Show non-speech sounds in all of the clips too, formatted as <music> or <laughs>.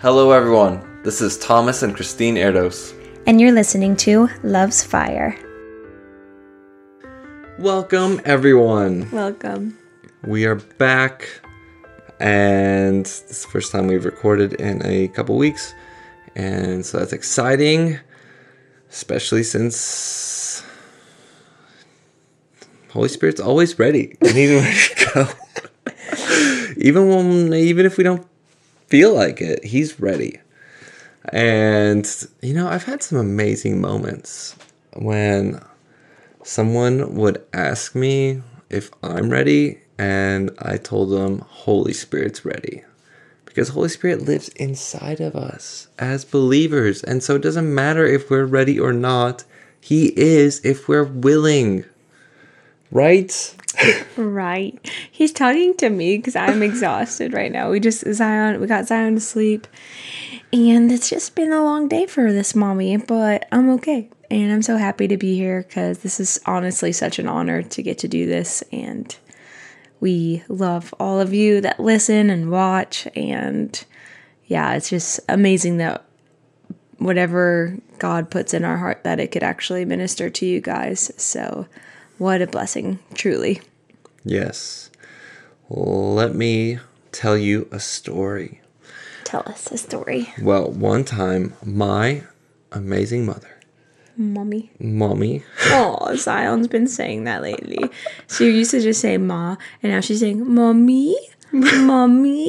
Hello, everyone. This is Tamas and Kristine Erdos. And you're listening to Love's Fire. Welcome, everyone. Welcome. We are back, and this is the first time we've recorded in a couple weeks, and so that's exciting, especially since Holy Spirit's always ready and he's ready to go. <laughs> even when, even if we don't feel like it, he's ready. And you know, I've had some amazing moments when someone would ask me if I'm ready, and I told them Holy Spirit's ready. Because Holy Spirit lives inside of us as believers. And so it doesn't matter if we're ready or not. He is if we're willing. Right? Right. He's talking to me because I'm exhausted right now. We just, Zion, we got Zion to sleep. And it's just been a long day for this mommy, but I'm okay. And I'm so happy to be here because this is honestly such an honor to get to do this. And we love all of you that listen and watch. And yeah, it's just amazing that whatever God puts in our heart, that it could actually minister to you guys. So, what a blessing, truly. Yes. Let me tell you a story. Tell us a story. Well, one time, my amazing mother, Mommy. mommy, Oh, Zion's been saying that lately. She used to just say ma, and now she's saying mommy, mommy.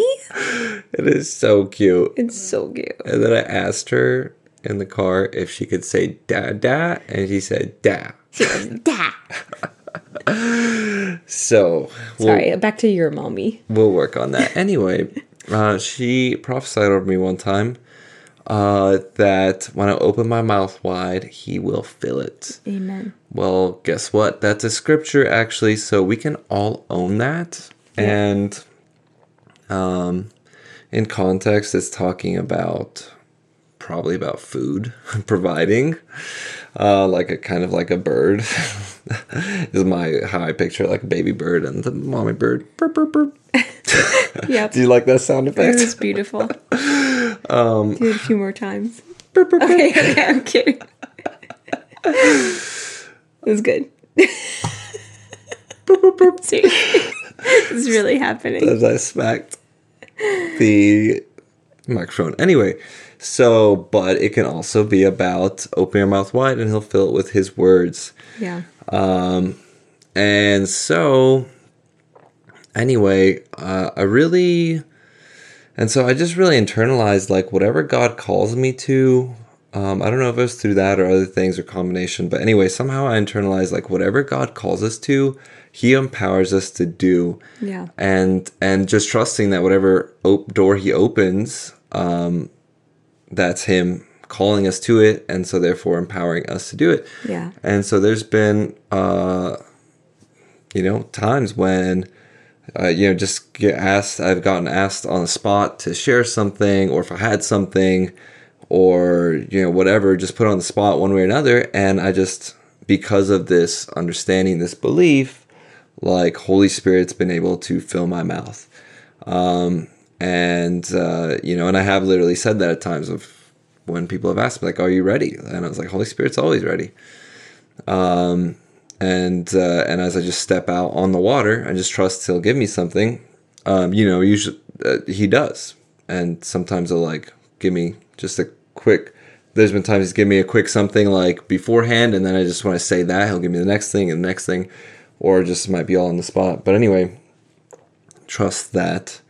it is so cute. It's so cute. And then I asked her in the car if she could say da da, and she said da. She goes, da. So we'll, Sorry, back to your mommy. we'll work on that. Anyway, uh, she prophesied over me one time uh, that when I open my mouth wide, he will fill it. Amen. Well, guess what? That's a scripture actually, so we can all own that. And um, in context, it's talking about probably about food <laughs> providing, uh, like a kind of like a bird. <laughs> is my how I picture like a baby bird and the mommy bird. Burp, burp, burp. <laughs> Yep. <laughs> Do you like that sound It effect? was beautiful. um, Do it a few more times. Okay, okay, I'm kidding. it was good. See, this is really happening. as I smacked the microphone. Anyway, so, but it can also be about open your mouth wide and he'll fill it with his words. Yeah. Um, and so, anyway, uh, I really, and so I just really internalized like whatever God calls me to. Um, I don't know if it was through that or other things or combination, but anyway, somehow I internalized like whatever God calls us to, He empowers us to do. Yeah. and and just trusting that whatever op- door he opens um that's him calling us to it and so therefore empowering us to do it. Yeah. and so there's been uh you know times when uh, you know just get asked i've gotten asked on the spot to share something or if i had something or you know whatever just put on the spot one way or another. And i just because of this understanding this belief like holy spirit's been able to fill my mouth. Um and uh you know and i have literally said that at times of when people have asked me like are you ready and i was like holy spirit's always ready and uh, and as I just step out on the water, I just trust he'll give me something. Um, you know, usually uh, he does, and sometimes he'll like give me just a quick. There's been times he's given me a quick something like beforehand, and then I just want to say that he'll give me the next thing and the next thing, or just might be all on the spot. But anyway, trust that.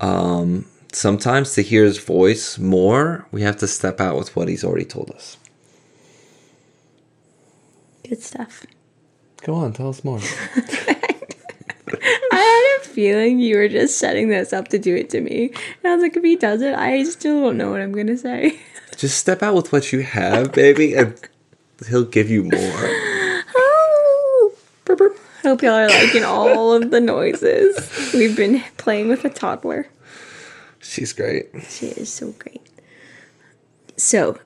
Um, sometimes to hear his voice more, we have to step out with what he's already told us. Good stuff. Go on, tell us more. <laughs> I had a feeling you were just setting this up to do it to me. And I was like, if he does it, I still don't know what I'm going to say. <laughs> Just step out with what you have, baby, and he'll give you more. <laughs> Oh. Hope y'all are liking all of the noises. We've been playing with a toddler. She's great. She is so great. So,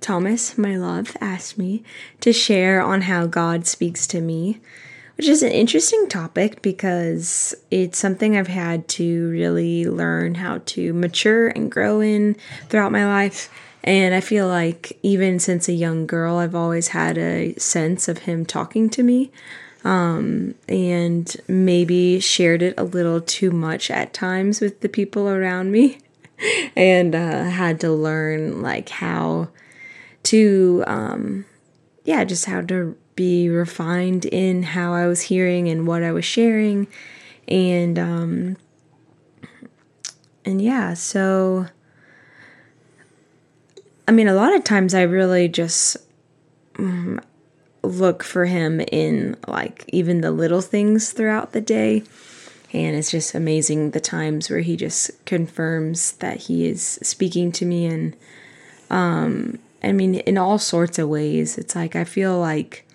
Tamas, my love, asked me to share on how God speaks to me which is an interesting topic because it's something I've had to really learn how to mature and grow in throughout my life. And I feel like even since a young girl, I've always had a sense of him talking to me um, and maybe shared it a little too much at times with the people around me. <laughs> And uh, had to learn like how to um, yeah just how to be refined in how i was hearing and what i was sharing. And um and yeah so i mean a lot of times i really just um, look for him in like even the little things throughout the day and it's just amazing the times where he just confirms that he is speaking to me and um I mean, in all sorts of ways. It's like I feel like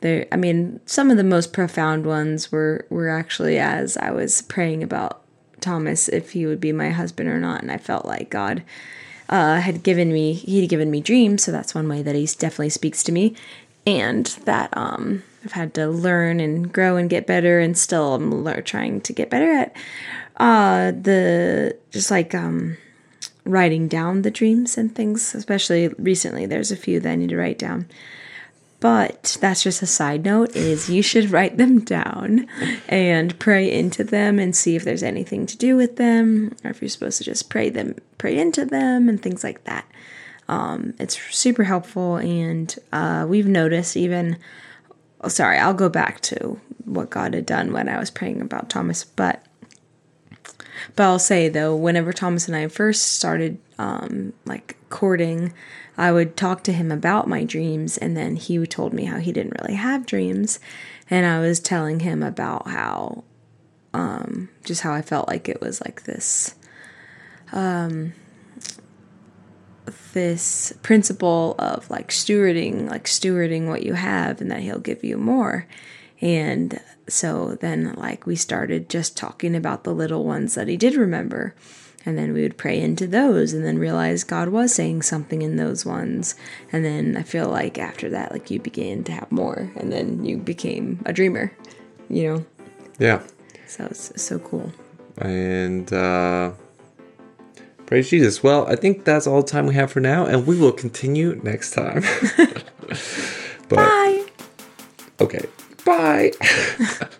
there. I mean, some of the most profound ones were were actually as I was praying about Tamas if he would be my husband or not, and I felt like God uh, had given me he'd given me dreams, so that's one way that he definitely speaks to me, and that um, I've had to learn and grow and get better, and still I'm trying to get better at uh, the just like um, writing down the dreams and things, especially recently. There's a few that I need to write down. But that's just a side note is you should <laughs> write them down and pray into them and see if there's anything to do with them or if you're supposed to just pray them pray into them and things like that. Um, it's super helpful and uh, we've noticed even oh, sorry, I'll go back to what God had done when I was praying about Tamas, but but I'll say though, whenever Tamas and I first started um, like courting, I would talk to him about my dreams, and then he told me how he didn't really have dreams, and I was telling him about how, um, just how I felt like it was like this, um, this principle of like stewarding, like stewarding what you have, and that he'll give you more, and so then, like, we started just talking about the little ones that he did remember. And then we would pray into those and then realize God was saying something in those ones. And then I feel like after that, like, you began to have more. And then you became a dreamer, you know? Yeah. So it's so cool. And, uh, praise Jesus. Well, I think that's all the time we have for now. And we will continue next time. <laughs> <laughs> but, Bye. Okay. Bye. <laughs>